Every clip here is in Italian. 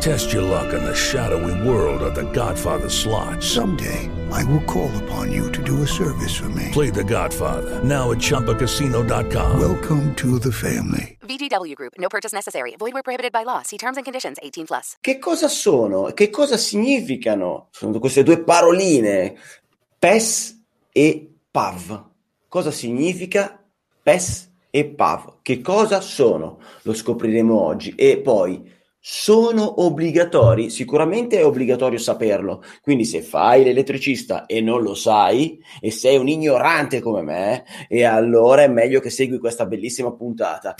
Test your luck in the shadowy world of The Godfather slot. Someday, I will call upon you to do a service for me. Play The Godfather now at ChumbaCasino.com. Welcome to the family. VGW Group. No purchase necessary. Void where prohibited by law. See terms and conditions. 18 plus. Che cosa sono? Che cosa significano sono queste due paroline? PES e PAV. Cosa significa PES e PAV? Che cosa sono? Lo scopriremo oggi. E poi sono obbligatori? Sicuramente è obbligatorio saperlo. Quindi se fai l'elettricista e non lo sai e sei un ignorante come me, e allora è meglio che segui questa bellissima puntata.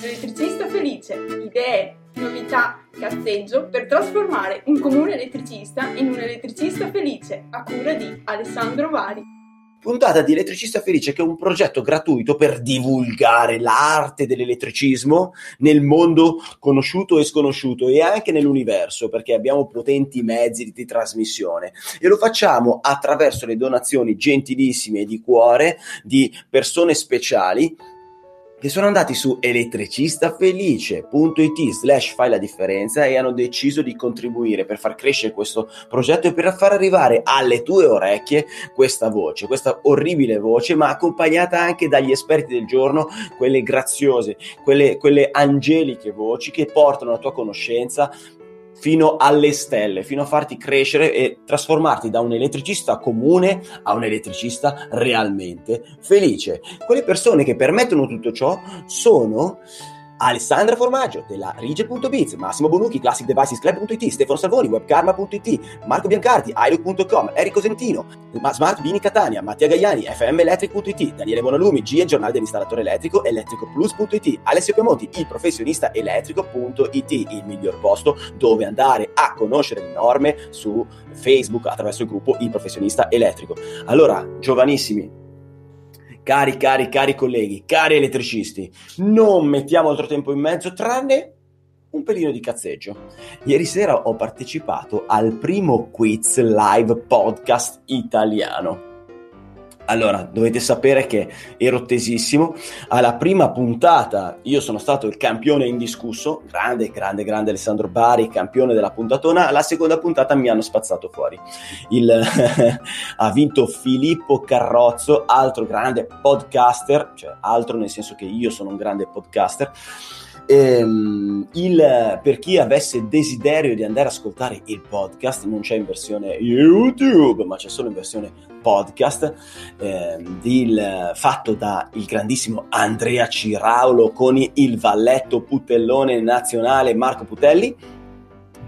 Elettricista felice, idee, novità, cazzeggio per trasformare un comune elettricista in un elettricista felice a cura di Alessandro Vari. Puntata di Elettricista Felice, che è un progetto gratuito per divulgare l'arte dell'elettricismo nel mondo conosciuto e sconosciuto e anche nell'universo, perché abbiamo potenti mezzi di trasmissione. E lo facciamo attraverso le donazioni gentilissime di cuore di persone speciali che sono andati su elettricistafelice.it slash fai la differenza e hanno deciso di contribuire per far crescere questo progetto e per far arrivare alle tue orecchie questa voce, questa orribile voce, ma accompagnata anche dagli esperti del giorno, quelle graziose, quelle, quelle angeliche voci che portano la tua conoscenza fino alle stelle, fino a farti crescere e trasformarti da un elettricista comune a un elettricista realmente felice. Quelle persone che permettono tutto ciò sono Alessandra Formaggio della Rige.biz, Massimo Bonucchi, ClassicDevicesClub.it, Stefano Salvoni, Webkarma.it, Marco Biancardi, iLook.com, Enrico Sentino, Smart Vini Catania, Mattia Gaiani, FMElectric.it, Daniele Bonalumi, G, il giornale dell'installatore elettrico, Elettricoplus.it, Alessio Piemonti, il professionista elettrico.it, il miglior posto dove andare a conoscere le norme su Facebook attraverso il gruppo Il Professionista Elettrico. Allora, giovanissimi, Cari, cari, cari colleghi, cari elettricisti, non mettiamo altro tempo in mezzo tranne un pelino di cazzeggio. Ieri sera ho partecipato al primo quiz live podcast italiano. Allora, dovete sapere che ero tesissimo. Alla prima puntata io sono stato il campione indiscusso, grande, grande, grande Alessandro Bari, campione della puntatona. Alla seconda puntata mi hanno spazzato fuori. Il, ha vinto Filippo Carrozzo, altro grande podcaster, cioè altro nel senso che io sono un grande podcaster Ehm, il, per chi avesse desiderio di andare ad ascoltare il podcast, non c'è in versione YouTube, ma c'è solo in versione podcast, ehm, il, fatto da il grandissimo Andrea Ciraulo con il valletto putellone nazionale Marco Putelli.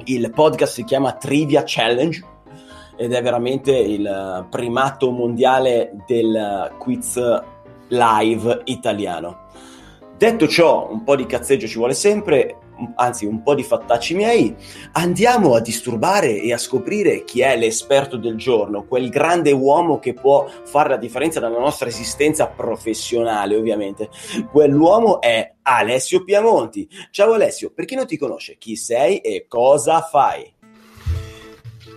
Il podcast si chiama Trivia Challenge ed è veramente il primato mondiale del quiz live italiano. Detto ciò, un po' di cazzeggio ci vuole sempre, anzi un po' di fattacci miei, andiamo a disturbare e a scoprire chi è l'esperto del giorno, quel grande uomo che può fare la differenza nella nostra esistenza professionale, ovviamente. Quell'uomo è Alessio Piamonti. Ciao Alessio, per chi non ti conosce, chi sei e cosa fai?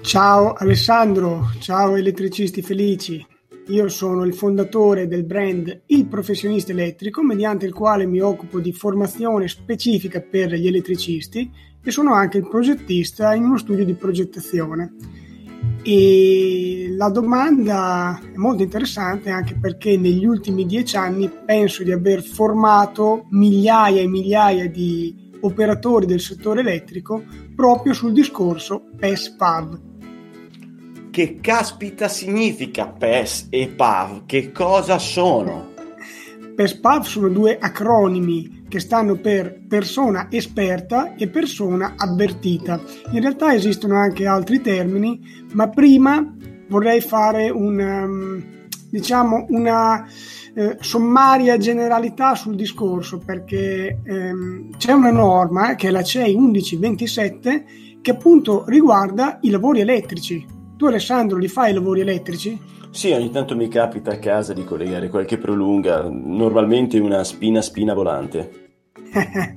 Ciao Alessandro, ciao elettricisti felici. Io sono il fondatore del brand Il Professionista Elettrico, mediante il quale mi occupo di formazione specifica per gli elettricisti e sono anche il progettista in uno studio di progettazione. E la domanda è molto interessante anche perché negli ultimi dieci anni penso di aver formato migliaia e migliaia di operatori del settore elettrico proprio sul discorso PES-PAV, che caspita significa PES e PAV? Che cosa sono? PES PAV sono due acronimi che stanno per persona esperta e persona avvertita. In realtà esistono anche altri termini, ma prima vorrei fare un, um, diciamo una eh, sommaria generalità sul discorso perché ehm, c'è una norma che è la CEI 1127 che appunto riguarda i lavori elettrici tu Alessandro li fai i lavori elettrici? Sì, ogni tanto mi capita a casa di collegare qualche prolunga, normalmente una spina spina volante.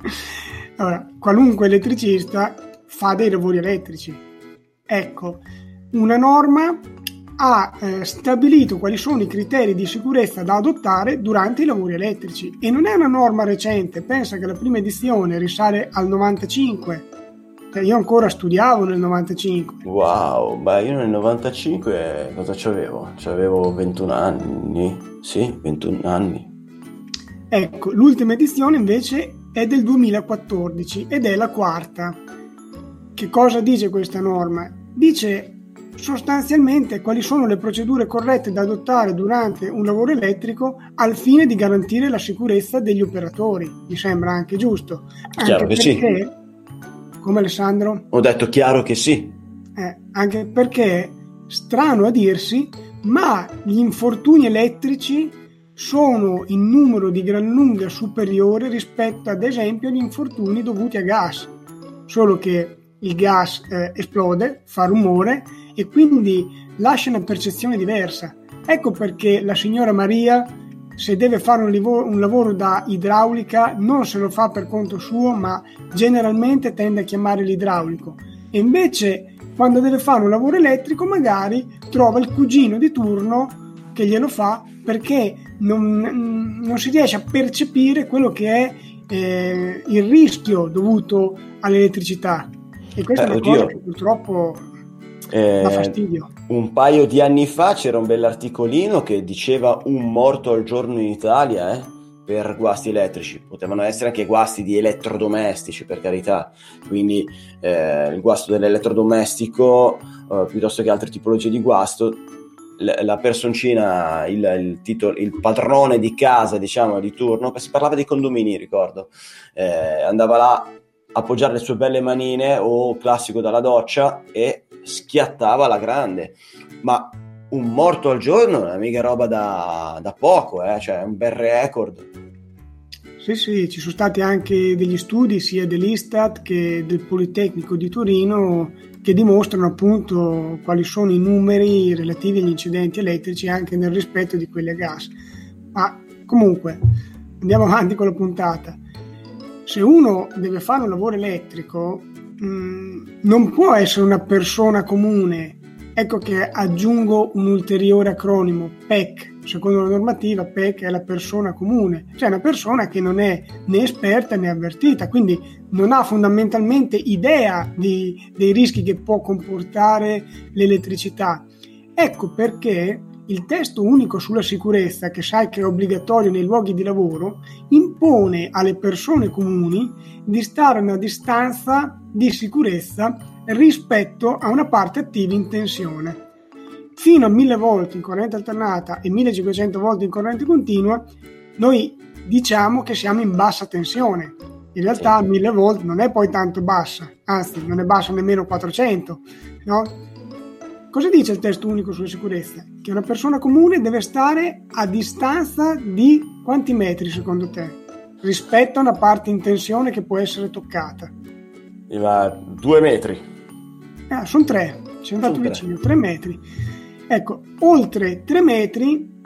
allora, qualunque elettricista fa dei lavori elettrici. Ecco, una norma ha eh, stabilito quali sono i criteri di sicurezza da adottare durante i lavori elettrici e non è una norma recente, pensa che la prima edizione risale al 95. Io ancora studiavo nel 95. Wow, beh io nel 95 cosa c'avevo? C'avevo 21 anni, sì, 21 anni. Ecco, l'ultima edizione invece è del 2014 ed è la quarta. Che cosa dice questa norma? Dice sostanzialmente quali sono le procedure corrette da adottare durante un lavoro elettrico al fine di garantire la sicurezza degli operatori. Mi sembra anche giusto. Anche Chiaro che perché, sì. Come Alessandro? Ho detto chiaro che sì. Eh, anche perché, strano a dirsi, ma gli infortuni elettrici sono in numero di gran lunga superiore rispetto ad esempio agli infortuni dovuti a gas. Solo che il gas eh, esplode, fa rumore e quindi lascia una percezione diversa. Ecco perché la signora Maria, se deve fare un, livo- un lavoro da idraulica, non se lo fa per conto suo, ma generalmente tende a chiamare l'idraulico. E invece, quando deve fare un lavoro elettrico, magari trova il cugino di turno che glielo fa perché non, non si riesce a percepire quello che è eh, il rischio dovuto all'elettricità. E questa Eh, è una oddio. cosa che purtroppo Eh, dà fastidio. Un paio di anni fa c'era un bell'articolino che diceva un morto al giorno in Italia, eh, per guasti elettrici. Potevano essere anche guasti di elettrodomestici, per carità. Quindi eh, il guasto dell'elettrodomestico, eh, piuttosto che altre tipologie di guasto, l- la personcina, il, il, titolo, il padrone di casa, diciamo, di turno, si parlava di condomini, ricordo, eh, andava là appoggiare le sue belle manine o classico dalla doccia e schiattava la grande. Ma un morto al giorno non è mica roba da, da poco, eh? cioè è un bel record. Sì, sì, ci sono stati anche degli studi sia dell'Istat che del Politecnico di Torino che dimostrano appunto quali sono i numeri relativi agli incidenti elettrici anche nel rispetto di quelli a gas. Ma comunque, andiamo avanti con la puntata. Se uno deve fare un lavoro elettrico, mh, non può essere una persona comune. Ecco che aggiungo un ulteriore acronimo, PEC. Secondo la normativa, PEC è la persona comune, cioè una persona che non è né esperta né avvertita, quindi non ha fondamentalmente idea di- dei rischi che può comportare l'elettricità. Ecco perché il testo unico sulla sicurezza, che sai che è obbligatorio nei luoghi di lavoro, impone alle persone comuni di stare a una distanza di sicurezza rispetto a una parte attiva in tensione. Fino a 1000 volte in corrente alternata e 1500 volte in corrente continua, noi diciamo che siamo in bassa tensione. In realtà 1000 volt non è poi tanto bassa, anzi non è bassa nemmeno 400, no? Cosa dice il testo unico sulla sicurezza? Che una persona comune deve stare a distanza di quanti metri secondo te? Rispetto a una parte in tensione che può essere toccata. E va due metri. Ah, sono tre, ci andato Sono tre. vicino, tre metri. Ecco, oltre tre metri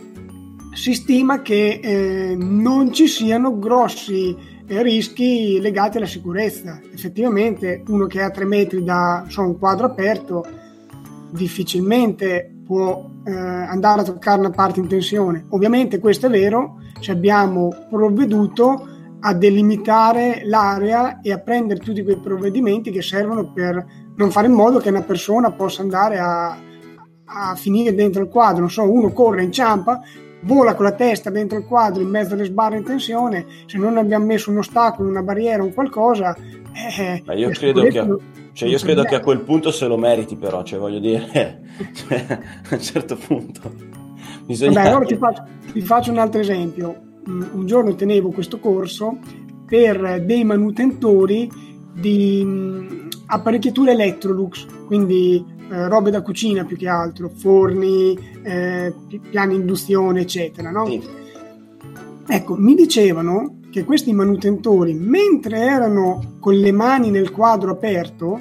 si stima che eh, non ci siano grossi eh, rischi legati alla sicurezza. Effettivamente uno che ha tre metri da so, un quadro aperto difficilmente può eh, andare a toccare una parte in tensione. Ovviamente questo è vero se abbiamo provveduto a delimitare l'area e a prendere tutti quei provvedimenti che servono per non fare in modo che una persona possa andare a, a finire dentro il quadro. Non so, uno corre, inciampa, vola con la testa dentro il quadro in mezzo alle sbarre in tensione. Se non abbiamo messo un ostacolo, una barriera, un qualcosa. Eh, Ma io credo che, sicurezza cioè, io credo che a quel punto se lo meriti, però, cioè, voglio dire, cioè, a un certo punto bisogna. Vabbè, allora ti faccio, ti faccio un altro esempio. Un giorno tenevo questo corso per dei manutentori di mm, apparecchiature Electrolux, quindi eh, robe da cucina più che altro, forni, eh, pi- piani induzione, eccetera. No? Sì. Ecco, mi dicevano che questi manutentori, mentre erano con le mani nel quadro aperto,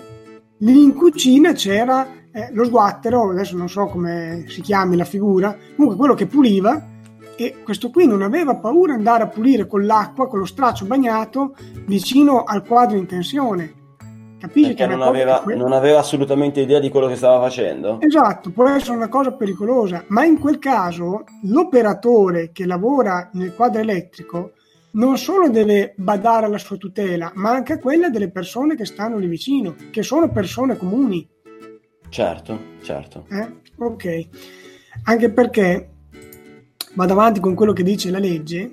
lì in cucina c'era eh, lo sguattero, adesso non so come si chiami la figura, comunque quello che puliva e questo qui non aveva paura di andare a pulire con l'acqua, con lo straccio bagnato, vicino al quadro in tensione. Capisci Perché non aveva, non aveva, assolutamente idea di quello che stava facendo? Esatto, può essere una cosa pericolosa, ma in quel caso l'operatore che lavora nel quadro elettrico non solo deve badare alla sua tutela, ma anche a quella delle persone che stanno lì vicino, che sono persone comuni. Certo, certo. Eh? Ok. Anche perché vado avanti con quello che dice la legge.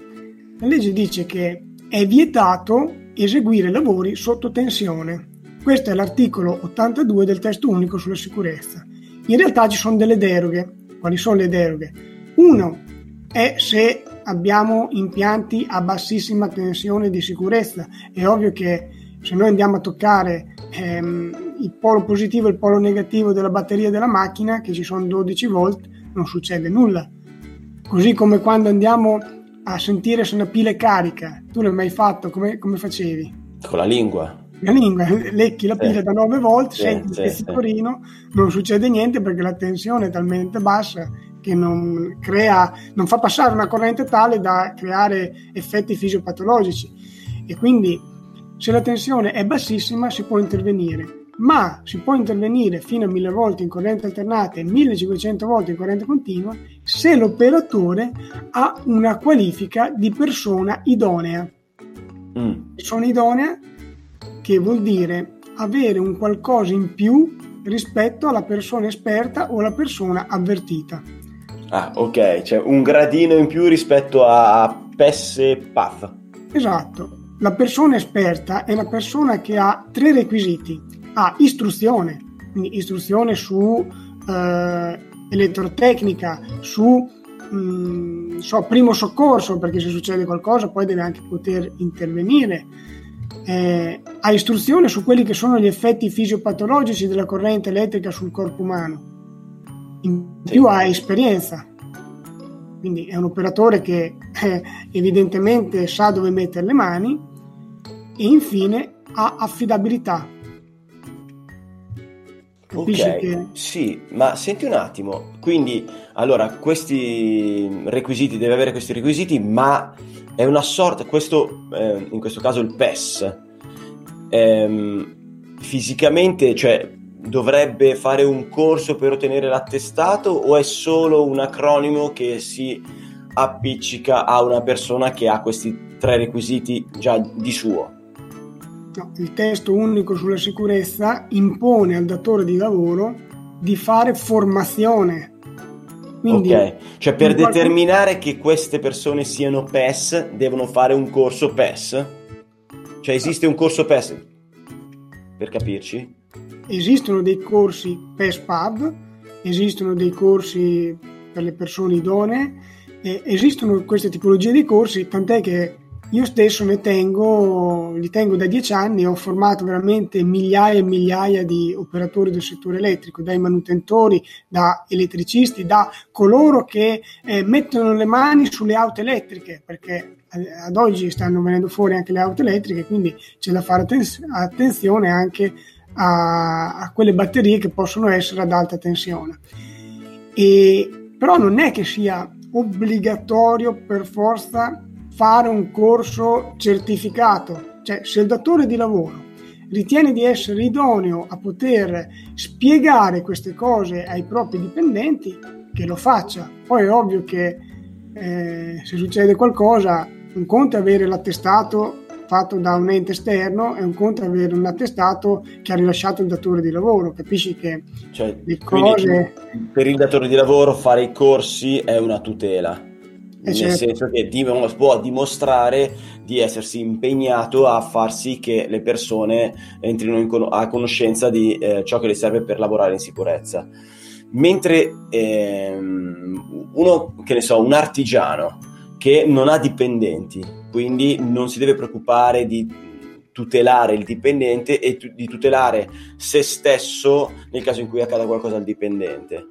La legge dice che è vietato eseguire lavori sotto tensione. Questo è l'articolo 82 del testo unico sulla sicurezza. In realtà ci sono delle deroghe. Quali sono le deroghe? Uno è se abbiamo impianti a bassissima tensione di sicurezza. È ovvio che se noi andiamo a toccare ehm, il polo positivo e il polo negativo della batteria della macchina, che ci sono 12 volt, non succede nulla. Così come quando andiamo a sentire se una pila è carica, tu l'hai mai fatto? Come, come facevi? Con la lingua. La lingua, lecchi la pila sì. da 9 volt, sì, senti il sì, pezzicorino, non succede niente perché la tensione è talmente bassa che non, crea, non fa passare una corrente tale da creare effetti fisiopatologici. E quindi se la tensione è bassissima si può intervenire ma si può intervenire fino a 1000 volte in corrente alternata e 1500 volte in corrente continua se l'operatore ha una qualifica di persona idonea. Mm. Persona idonea che vuol dire avere un qualcosa in più rispetto alla persona esperta o alla persona avvertita. Ah, ok, cioè un gradino in più rispetto a PES e PAF. Esatto. La persona esperta è una persona che ha tre requisiti ha istruzione, quindi istruzione su eh, elettrotecnica, su mh, mm, so, primo soccorso, perché se succede qualcosa poi deve anche poter intervenire. Eh, ha istruzione su quelli che sono gli effetti fisiopatologici della corrente elettrica sul corpo umano. In più ha esperienza, quindi è un operatore che eh, evidentemente sa dove mettere le mani e infine ha affidabilità, ok, che... sì, ma senti un attimo, quindi allora questi requisiti, deve avere questi requisiti, ma è una sorta, questo, eh, in questo caso il PES, ehm, fisicamente, cioè dovrebbe fare un corso per ottenere l'attestato o è solo un acronimo che si appiccica a una persona che ha questi tre requisiti già di suo? No, il testo unico sulla sicurezza impone al datore di lavoro di fare formazione. Quindi, ok, cioè per determinare qualche... che queste persone siano PES devono fare un corso PES? Cioè esiste un corso PES? Per capirci? Esistono dei corsi PES-PAB, esistono dei corsi per le persone idonee, esistono queste tipologie di corsi, tant'è che io stesso ne tengo, li tengo da dieci anni, ho formato veramente migliaia e migliaia di operatori del settore elettrico, dai manutentori, da elettricisti, da coloro che eh, mettono le mani sulle auto elettriche, perché ad oggi stanno venendo fuori anche le auto elettriche, quindi c'è da fare attenzione anche a, a quelle batterie che possono essere ad alta tensione. E, però non è che sia obbligatorio per forza fare un corso certificato, cioè se il datore di lavoro ritiene di essere idoneo a poter spiegare queste cose ai propri dipendenti, che lo faccia. Poi è ovvio che eh, se succede qualcosa, un conto è avere l'attestato fatto da un ente esterno e un conto è avere un attestato che ha rilasciato il datore di lavoro. Capisci che cioè, le cose... Per il datore di lavoro fare i corsi è una tutela nel certo. senso che può dimostrare di essersi impegnato a far sì che le persone entrino con- a conoscenza di eh, ciò che le serve per lavorare in sicurezza. Mentre ehm, uno, che ne so, un artigiano che non ha dipendenti, quindi non si deve preoccupare di tutelare il dipendente e tu- di tutelare se stesso nel caso in cui accada qualcosa al dipendente.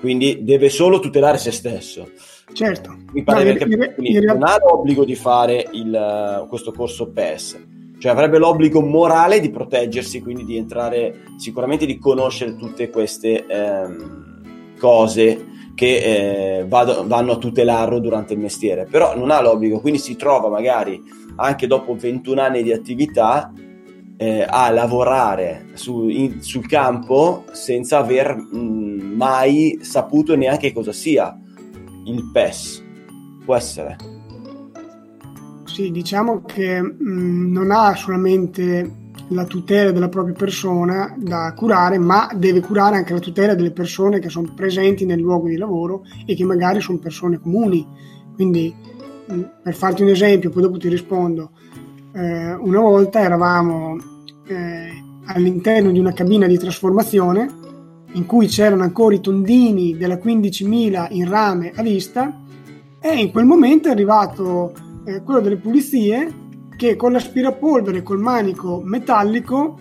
Quindi deve solo tutelare se stesso Certo. Mi pare no, perché in, in, in non ha l'obbligo di fare il, questo corso PES, cioè avrebbe l'obbligo morale di proteggersi, quindi di entrare, sicuramente di conoscere tutte queste ehm, cose che eh, vado, vanno a tutelarlo durante il mestiere, però non ha l'obbligo, quindi si trova magari anche dopo 21 anni di attività eh, a lavorare su, in, sul campo senza aver mh, mm, mai saputo neanche cosa sia il PES. Può essere. Sì, diciamo che mh, mm, non ha solamente la tutela della propria persona da curare, ma deve curare anche la tutela delle persone che sono presenti nel luogo di lavoro e che magari sono persone comuni. Quindi, mm, per farti un esempio, poi dopo ti rispondo, eh, una volta eravamo eh, all'interno di una cabina di trasformazione in cui c'erano ancora i tondini della 15.000 in rame a vista e in quel momento è arrivato eh, quello delle pulizie che con l'aspirapolvere col manico metallico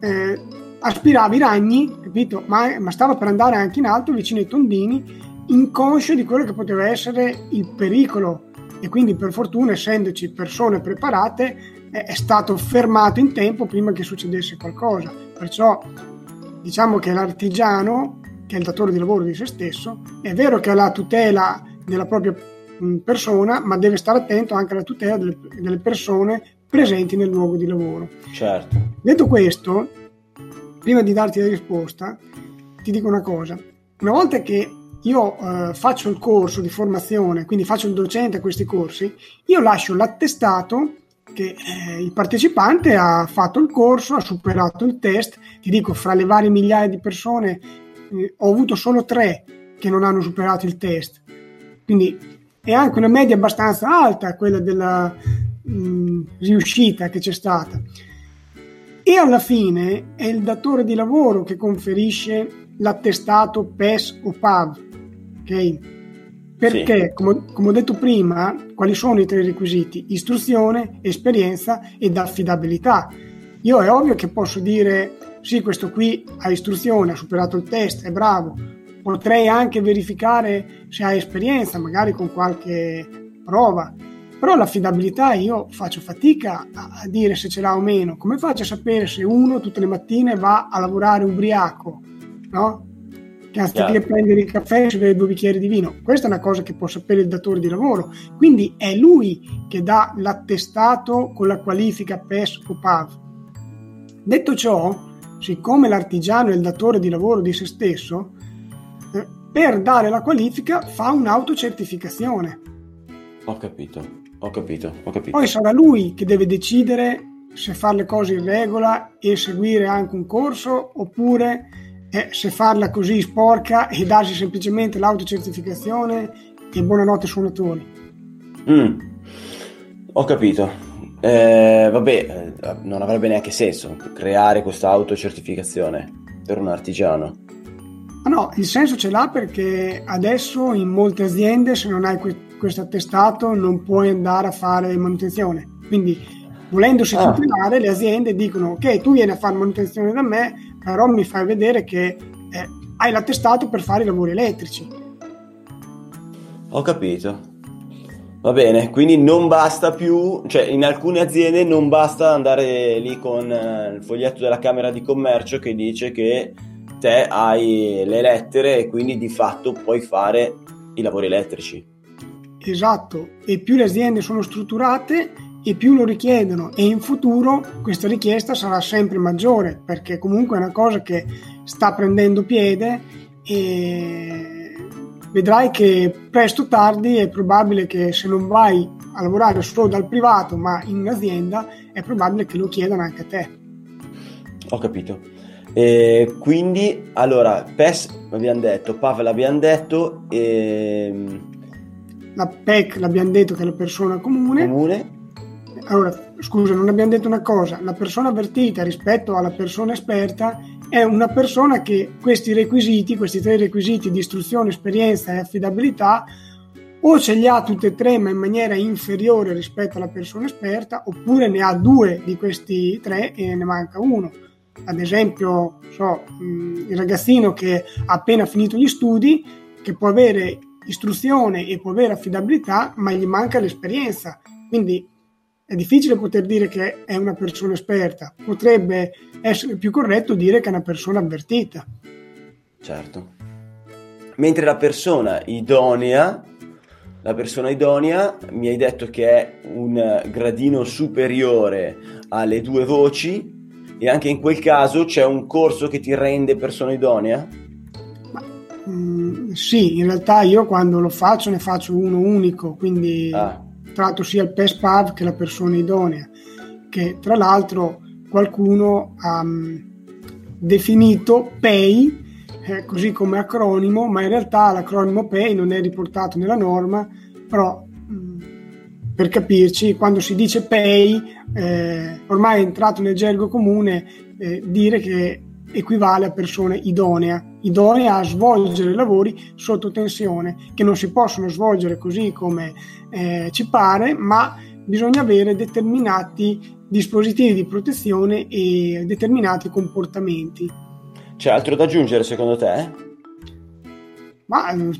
eh, aspirava i ragni, capito? Ma, ma, stava per andare anche in alto vicino ai tondini, inconscio di quello che poteva essere il pericolo. E quindi, per fortuna, essendoci persone preparate, eh, è stato fermato in tempo prima che succedesse qualcosa. Perciò diciamo che l'artigiano, che è il datore di lavoro di se stesso, è vero che ha la tutela della propria persona, ma deve stare attento anche alla tutela delle, delle persone presenti nel luogo di lavoro. Certo. Detto questo, prima di darti la risposta, ti dico una cosa. Una volta che io eh, faccio il corso di formazione, quindi faccio il docente a questi corsi, io lascio l'attestato che eh, il partecipante ha fatto il corso, ha superato il test. Ti dico, fra le varie migliaia di persone eh, ho avuto solo tre che non hanno superato il test. Quindi è anche una media abbastanza alta quella della mh, riuscita che c'è stata. E alla fine è il datore di lavoro che conferisce l'attestato PES o PAV. Okay? Perché, sì. come, come, ho detto prima, quali sono i tre requisiti? Istruzione, esperienza ed affidabilità. Io è ovvio che posso dire sì, questo qui ha istruzione, ha superato il test, è bravo, potrei anche verificare se ha esperienza, magari con qualche prova. Però l'affidabilità io faccio fatica a dire se ce l'ha o meno. Come faccio a sapere se uno tutte le mattine va a lavorare ubriaco, no? Che anziché prendere il caffè si beve due bicchieri di vino. Questa è una cosa che può sapere il datore di lavoro. Quindi è lui che dà l'attestato con la qualifica PES o PAV. Detto ciò, siccome l'artigiano è il datore di lavoro di se stesso, per dare la qualifica fa un'autocertificazione. Ho capito, ho capito, ho capito. Poi sarà lui che deve decidere se fare le cose in regola e seguire anche un corso oppure eh, se farla così sporca e darsi semplicemente l'autocertificazione e buonanotte suonatori. Mm, ho capito. Eh, vabbè, eh, non avrebbe neanche senso creare questa autocertificazione per un artigiano. Ma no, il senso ce l'ha perché adesso in molte aziende se non hai questo attestato non puoi andare a fare manutenzione. Quindi volendosi ah. tutelare le aziende dicono ok tu vieni a fare manutenzione da me però mi fai vedere che eh, hai l'attestato per fare i lavori elettrici. Ho capito. Va bene, quindi non basta più, cioè in alcune aziende non basta andare lì con eh, il foglietto della Camera di Commercio che dice che te hai le lettere e quindi di fatto puoi fare i lavori elettrici. Esatto, e più le aziende sono strutturate e più lo richiedono e in futuro questa richiesta sarà sempre maggiore perché comunque è una cosa che sta prendendo piede e vedrai che presto o tardi è probabile che se non vai a lavorare solo dal privato ma in un'azienda è probabile che lo chiedano anche a te. Ho capito. E quindi, allora, PES l'abbiamo detto, PAV l'abbiamo detto, e... la PEC l'abbiamo detto che è la persona comune. comune. Allora, scusa, non abbiamo detto una cosa, la persona avvertita rispetto alla persona esperta è una persona che questi requisiti, questi tre requisiti di istruzione, esperienza e affidabilità, o ce li ha tutte e tre ma in maniera inferiore rispetto alla persona esperta, oppure ne ha due di questi tre e ne manca uno ad esempio so, mm, il ragazzino che ha appena finito gli studi, che può avere istruzione e può avere affidabilità, ma gli manca l'esperienza. Quindi è difficile poter dire che è una persona esperta, potrebbe essere più corretto dire che è una persona avvertita. Certo. mentre la persona idonea la persona idonea mi hai detto che è un gradino superiore alle due voci e anche in quel caso c'è un corso che ti rende persona idonea? Mm, sì, in realtà io quando lo faccio ne faccio uno unico, quindi ah. Tratto sia il PESPAV che la persona idonea, che tra l'altro qualcuno ha um, definito PEI eh, così come acronimo, ma in realtà l'acronimo PEI non è riportato nella norma, però mm, per capirci, quando si dice PEI, eh, ormai è entrato nel gergo comune eh, dire che equivale a persone idonea, idonea a svolgere lavori sotto tensione, che non si possono svolgere così come eh, ci pare, ma bisogna avere determinati dispositivi di protezione e determinati comportamenti. C'è altro da aggiungere secondo te? Ma non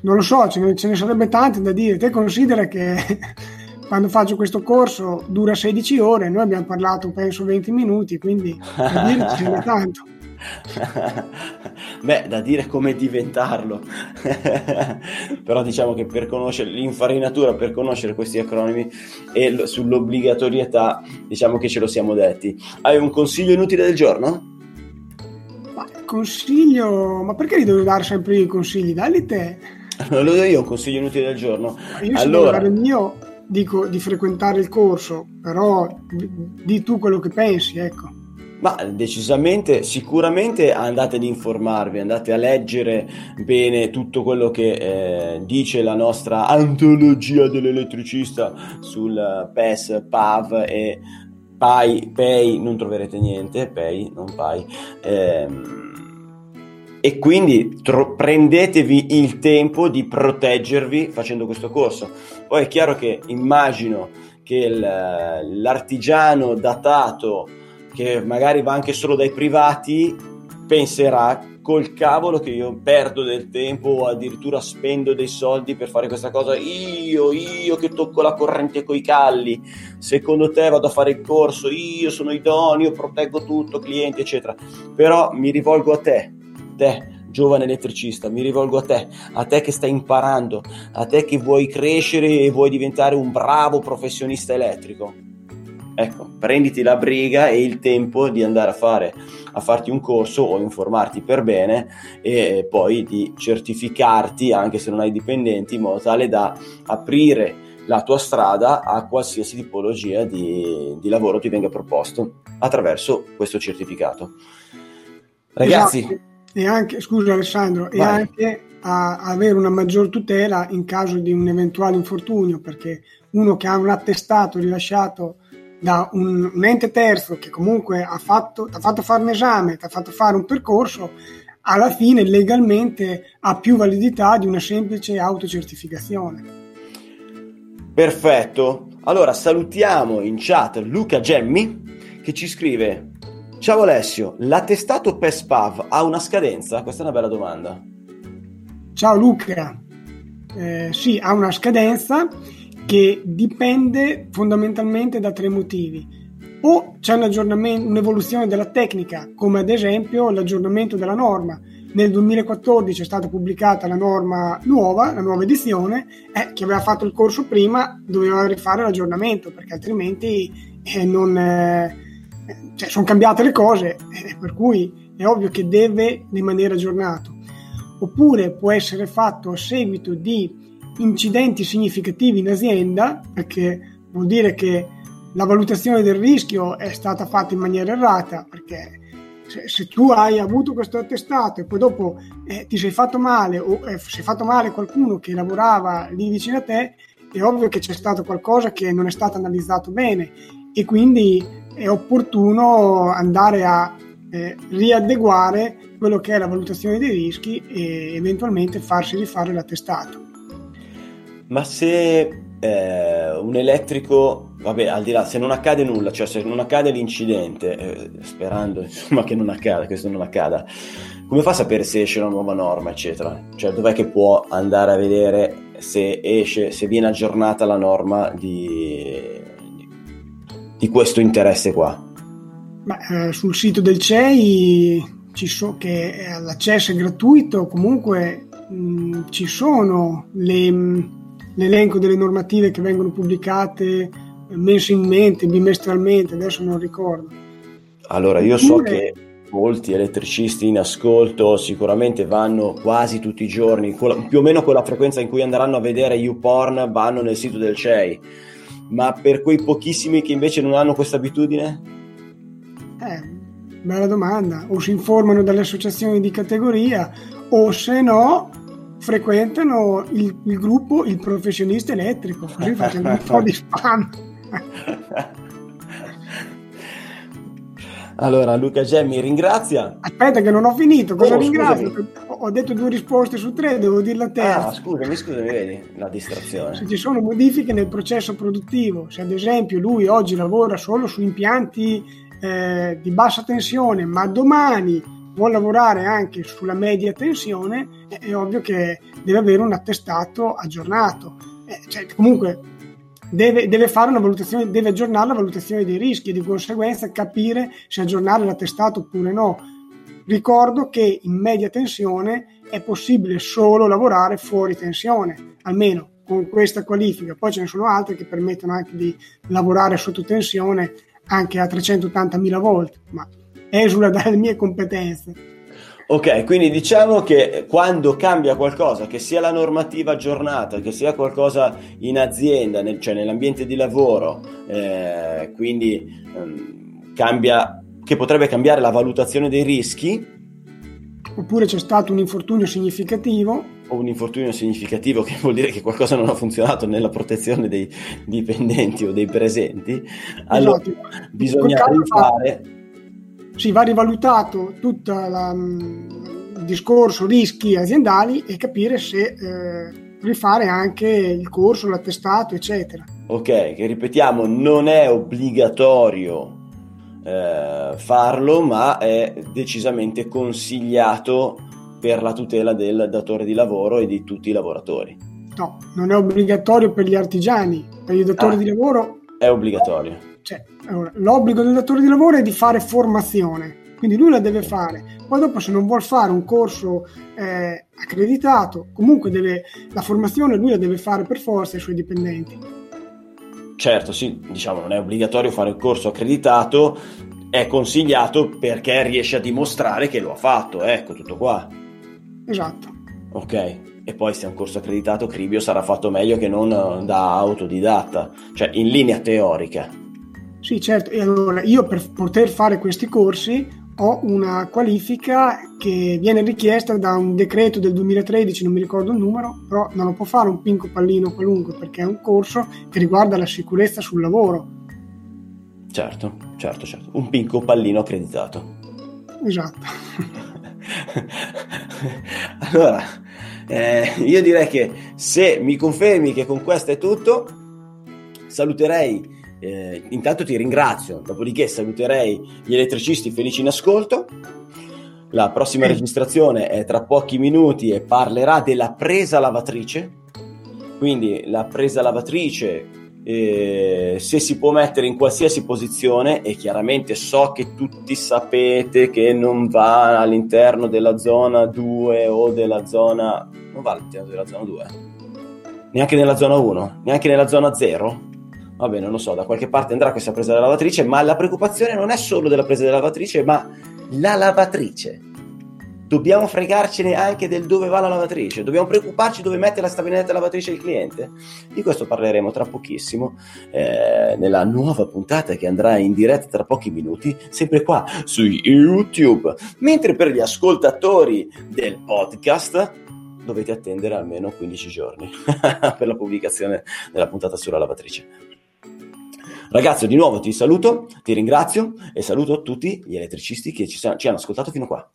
lo so, ce ne, ce ne sarebbe tante da dire. Te considera che quando faccio questo corso dura 16 ore, noi abbiamo parlato penso 20 minuti, quindi da dire ce n'è tanto. Beh, da dire come diventarlo, però diciamo che per conoscere l'infarinatura, per conoscere questi acronimi e sull'obbligatorietà, diciamo che ce lo siamo detti. Hai un consiglio inutile del giorno? consiglio, ma perché gli devo dare sempre i consigli? Dalli te. Non lo do io un consiglio inutile del giorno. Io se allora... il mio dico di frequentare il corso, però di tu quello che pensi, ecco. Ma decisamente, sicuramente andate ad informarvi, andate a leggere bene tutto quello che eh, dice la nostra antologia dell'elettricista sul PES, PAV e PAI, PEI, non troverete niente, PEI, non PAI. Ehm, e quindi tro- prendetevi il tempo di proteggervi facendo questo corso. Poi è chiaro che immagino che il, l'artigiano datato, che magari va anche solo dai privati, penserà col cavolo che io perdo del tempo o addirittura spendo dei soldi per fare questa cosa. Io, io che tocco la corrente coi calli, secondo te vado a fare il corso, io sono idoneo, proteggo tutto, clienti, eccetera. Però mi rivolgo a te, te, giovane elettricista, mi rivolgo a te, a te che stai imparando, a te che vuoi crescere e vuoi diventare un bravo professionista elettrico. Ecco, prenditi la briga e il tempo di andare a fare a farti un corso o informarti per bene e poi di certificarti anche se non hai dipendenti in modo tale da aprire la tua strada a qualsiasi tipologia di, di lavoro ti venga proposto attraverso questo certificato. Ragazzi, esatto e anche, scusa Alessandro, Vai. e anche a, a avere una maggior tutela in caso di un eventuale infortunio, perché uno che ha un attestato rilasciato da un, un ente terzo che comunque ha fatto, ti ha fatto fare un esame, ti ha fatto fare un percorso, alla fine legalmente ha più validità di una semplice autocertificazione. Perfetto. Allora salutiamo in chat Luca Gemmi che ci scrive Ciao Alessio, l'attestato PESPAV ha una scadenza? Questa è una bella domanda. Ciao Luca, eh, sì, ha una scadenza che dipende fondamentalmente da tre motivi. O c'è un un'evoluzione della tecnica, come ad esempio l'aggiornamento della norma. Nel 2014 è stata pubblicata la norma nuova, la nuova edizione, eh, chi aveva fatto il corso prima doveva rifare l'aggiornamento perché altrimenti eh, non... Eh, cioè, sono cambiate le cose, eh, per cui è ovvio che deve rimanere aggiornato. Oppure può essere fatto a seguito di incidenti significativi in azienda, perché vuol dire che la valutazione del rischio è stata fatta in maniera errata, perché se, se tu hai avuto questo attestato e poi dopo eh, ti sei fatto male o eh, è fatto male qualcuno che lavorava lì vicino a te, è ovvio che c'è stato qualcosa che non è stato analizzato bene e quindi è opportuno andare a eh, riadeguare quello che è la valutazione dei rischi e eventualmente farsi rifare l'attestato. Ma se eh, un elettrico, vabbè, al di là, se non accade nulla, cioè se non accade l'incidente, eh, sperando insomma che non accada, questo non accada, come fa a sapere se esce una nuova norma, eccetera? Cioè dov'è che può andare a vedere se esce, se viene aggiornata la norma di, di questo interesse qua? Beh, eh, sul sito del CEI ci so che l'accesso è gratuito, comunque mh, ci sono le, l'elenco delle normative che vengono pubblicate mensilmente, bimestralmente, adesso non ricordo. Allora, io so che molti elettricisti in ascolto sicuramente vanno quasi tutti i giorni, più o meno con la frequenza in cui andranno a vedere YouPorn, vanno nel sito del CEI. Ma per quei pochissimi che invece non hanno questa abitudine? Eh, bella domanda. O si informano dalle associazioni di categoria, o se no frequentano il, il gruppo Il Professionista Elettrico, così facendo un po' di spam. Allora, Luca Gemmi ringrazia. Aspetta, che non ho finito. Cosa oh, ringrazio? Scusami. Ho detto due risposte su tre, devo dirla a terza. Ah, scusami, scusami, vedi la distrazione. Se ci sono modifiche nel processo produttivo, se ad esempio lui oggi lavora solo su impianti eh, di bassa tensione, ma domani vuole lavorare anche sulla media tensione, è, è ovvio che deve avere un attestato aggiornato. Eh, cioè, comunque deve, deve, fare una valutazione, deve aggiornare la valutazione dei rischi e di conseguenza capire se aggiornare l'attestato oppure no. Ricordo che in media tensione è possibile solo lavorare fuori tensione, almeno con questa qualifica. Poi ce ne sono altre che permettono anche di lavorare sotto tensione anche a 380.000 volt, ma esula dalle mie competenze. Ok, quindi diciamo che quando cambia qualcosa, che sia la normativa aggiornata, che sia qualcosa in azienda, nel, cioè nell'ambiente di lavoro, eh, quindi ehm, cambia, che potrebbe cambiare la valutazione dei rischi. Oppure c'è stato un infortunio significativo. O un infortunio significativo che vuol dire che qualcosa non ha funzionato nella protezione dei dipendenti o dei presenti. Allora esatto. bisogna rifare si va rivalutato tutto il discorso rischi aziendali e capire se eh, rifare anche il corso, l'attestato, eccetera. Ok, che ripetiamo, non è obbligatorio eh, farlo, ma è decisamente consigliato per la tutela del datore di lavoro e di tutti i lavoratori. No, non è obbligatorio per gli artigiani, per i datori ah, di lavoro è obbligatorio. Cioè, allora, l'obbligo del datore di lavoro è di fare formazione, quindi lui la deve fare. Poi dopo se non vuole fare un corso eh, accreditato, comunque deve, la formazione lui la deve fare per forza ai suoi dipendenti. Certo, sì, diciamo non è obbligatorio fare il corso accreditato, è consigliato perché riesce a dimostrare che lo ha fatto, ecco tutto qua. Esatto. Ok, e poi se è un corso accreditato Cribio sarà fatto meglio che non da autodidatta, cioè in linea teorica. Sì, certo. E allora io per poter fare questi corsi ho una qualifica che viene richiesta da un decreto del 2013, non mi ricordo il numero, però non lo può fare un pinco pallino qualunque perché è un corso che riguarda la sicurezza sul lavoro. Certo, certo, certo. Un pinco pallino accreditato. Esatto. allora, eh, io direi che se mi confermi che con questo è tutto, saluterei eh, intanto ti ringrazio, dopodiché saluterei gli elettricisti felici in ascolto. La prossima registrazione è tra pochi minuti e parlerà della presa lavatrice. Quindi la presa lavatrice, eh, se si può mettere in qualsiasi posizione, e chiaramente so che tutti sapete che non va all'interno della zona 2 o della zona... non va all'interno della zona 2, neanche nella zona 1, neanche nella zona 0 va bene, non lo so, da qualche parte andrà questa presa della lavatrice, ma la preoccupazione non è solo della presa della lavatrice, ma la lavatrice. Dobbiamo fregarcene anche del dove va la lavatrice, dobbiamo preoccuparci dove mette la stavinetta lavatrice il cliente. Di questo parleremo tra pochissimo eh, nella nuova puntata che andrà in diretta tra pochi minuti, sempre qua su YouTube. Mentre per gli ascoltatori del podcast dovete attendere almeno 15 giorni per la pubblicazione della puntata sulla lavatrice. Ragazzi, di nuovo ti saluto, ti ringrazio e saluto tutti gli elettricisti che ci, ci hanno ascoltato fino a qua.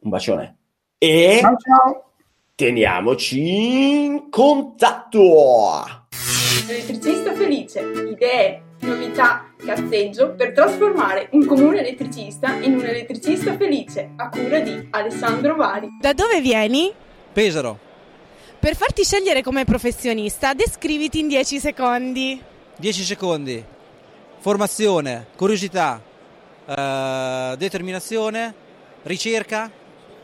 Un bacione. E ciao, ciao. teniamoci in contatto. Elettricista felice, idee, novità, cazzeggio per trasformare un comune elettricista in un elettricista felice a cura di Alessandro Vari. Da dove vieni? Pesaro. Per farti scegliere come professionista, descriviti in 10 secondi. 10 secondi. Formazione, curiosità, eh, determinazione, ricerca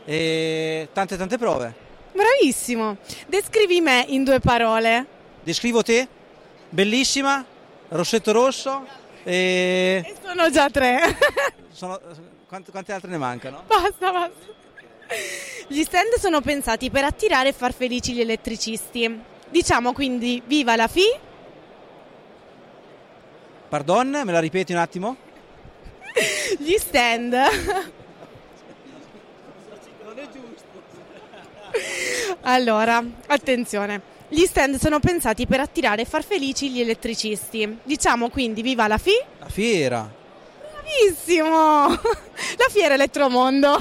e tante tante prove. bravissimo. Descrivi me in due parole. Descrivo te, bellissima, rossetto rosso e... E sono già tre. Sono... Quante, quante altre ne mancano? basta, basta. Gli stand sono pensati per attirare e far felici gli elettricisti. Diciamo quindi viva la FI, Pardon, me la ripeti un attimo? gli stand. Allora, attenzione. Gli stand sono pensati per attirare e far felici gli elettricisti. Diciamo quindi viva la FI. La fiera. Bravissimo! La fiera Elettromondo.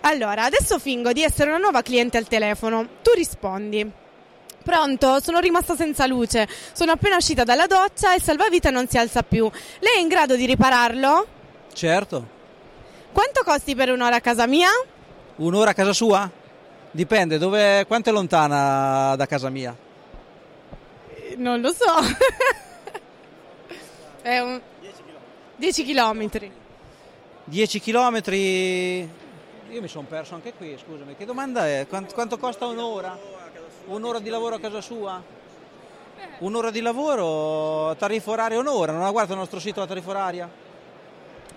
Allora, adesso fingo di essere una nuova cliente al telefono. Tu rispondi. Pronto, sono rimasta senza luce. Sono appena uscita dalla doccia e il salvavita non si alza più. Lei è in grado di ripararlo? Certo. Quanto costi per un'ora a casa mia? Un'ora a casa sua? Dipende, dove, quanto è lontana da casa mia? Non lo so. È un 10 chilometri. 10 chilometri. Io mi sono perso anche qui, scusami. Che domanda è? Quanto, quanto costa un'ora? Un'ora di lavoro a casa sua? Un'ora di lavoro, tariffa oraria un'ora, non ha guardato il nostro sito la tariffa oraria?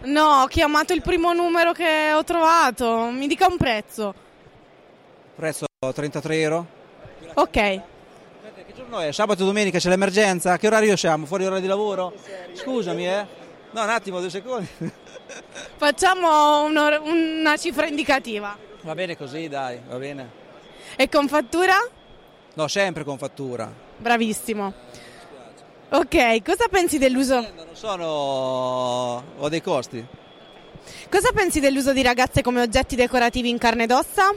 No, ho chiamato il primo numero che ho trovato. Mi dica un prezzo. Prezzo 33 euro. Ok. Che giorno è? Sabato e domenica c'è l'emergenza? Che orario siamo? Fuori ora di lavoro? Scusami, eh. No, un attimo, due secondi. Facciamo una cifra indicativa. Va bene così, dai, va bene. E con fattura? No, sempre con fattura. Bravissimo. Ok, cosa pensi dell'uso? Non sono... ho dei costi. Cosa pensi dell'uso di ragazze come oggetti decorativi in carne ed ossa?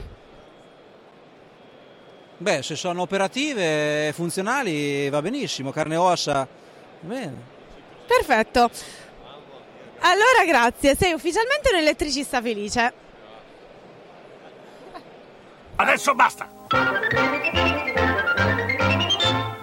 Beh, se sono operative e funzionali va benissimo, carne e ossa. Bene. Perfetto. Allora grazie, sei ufficialmente un elettricista felice. Adesso basta!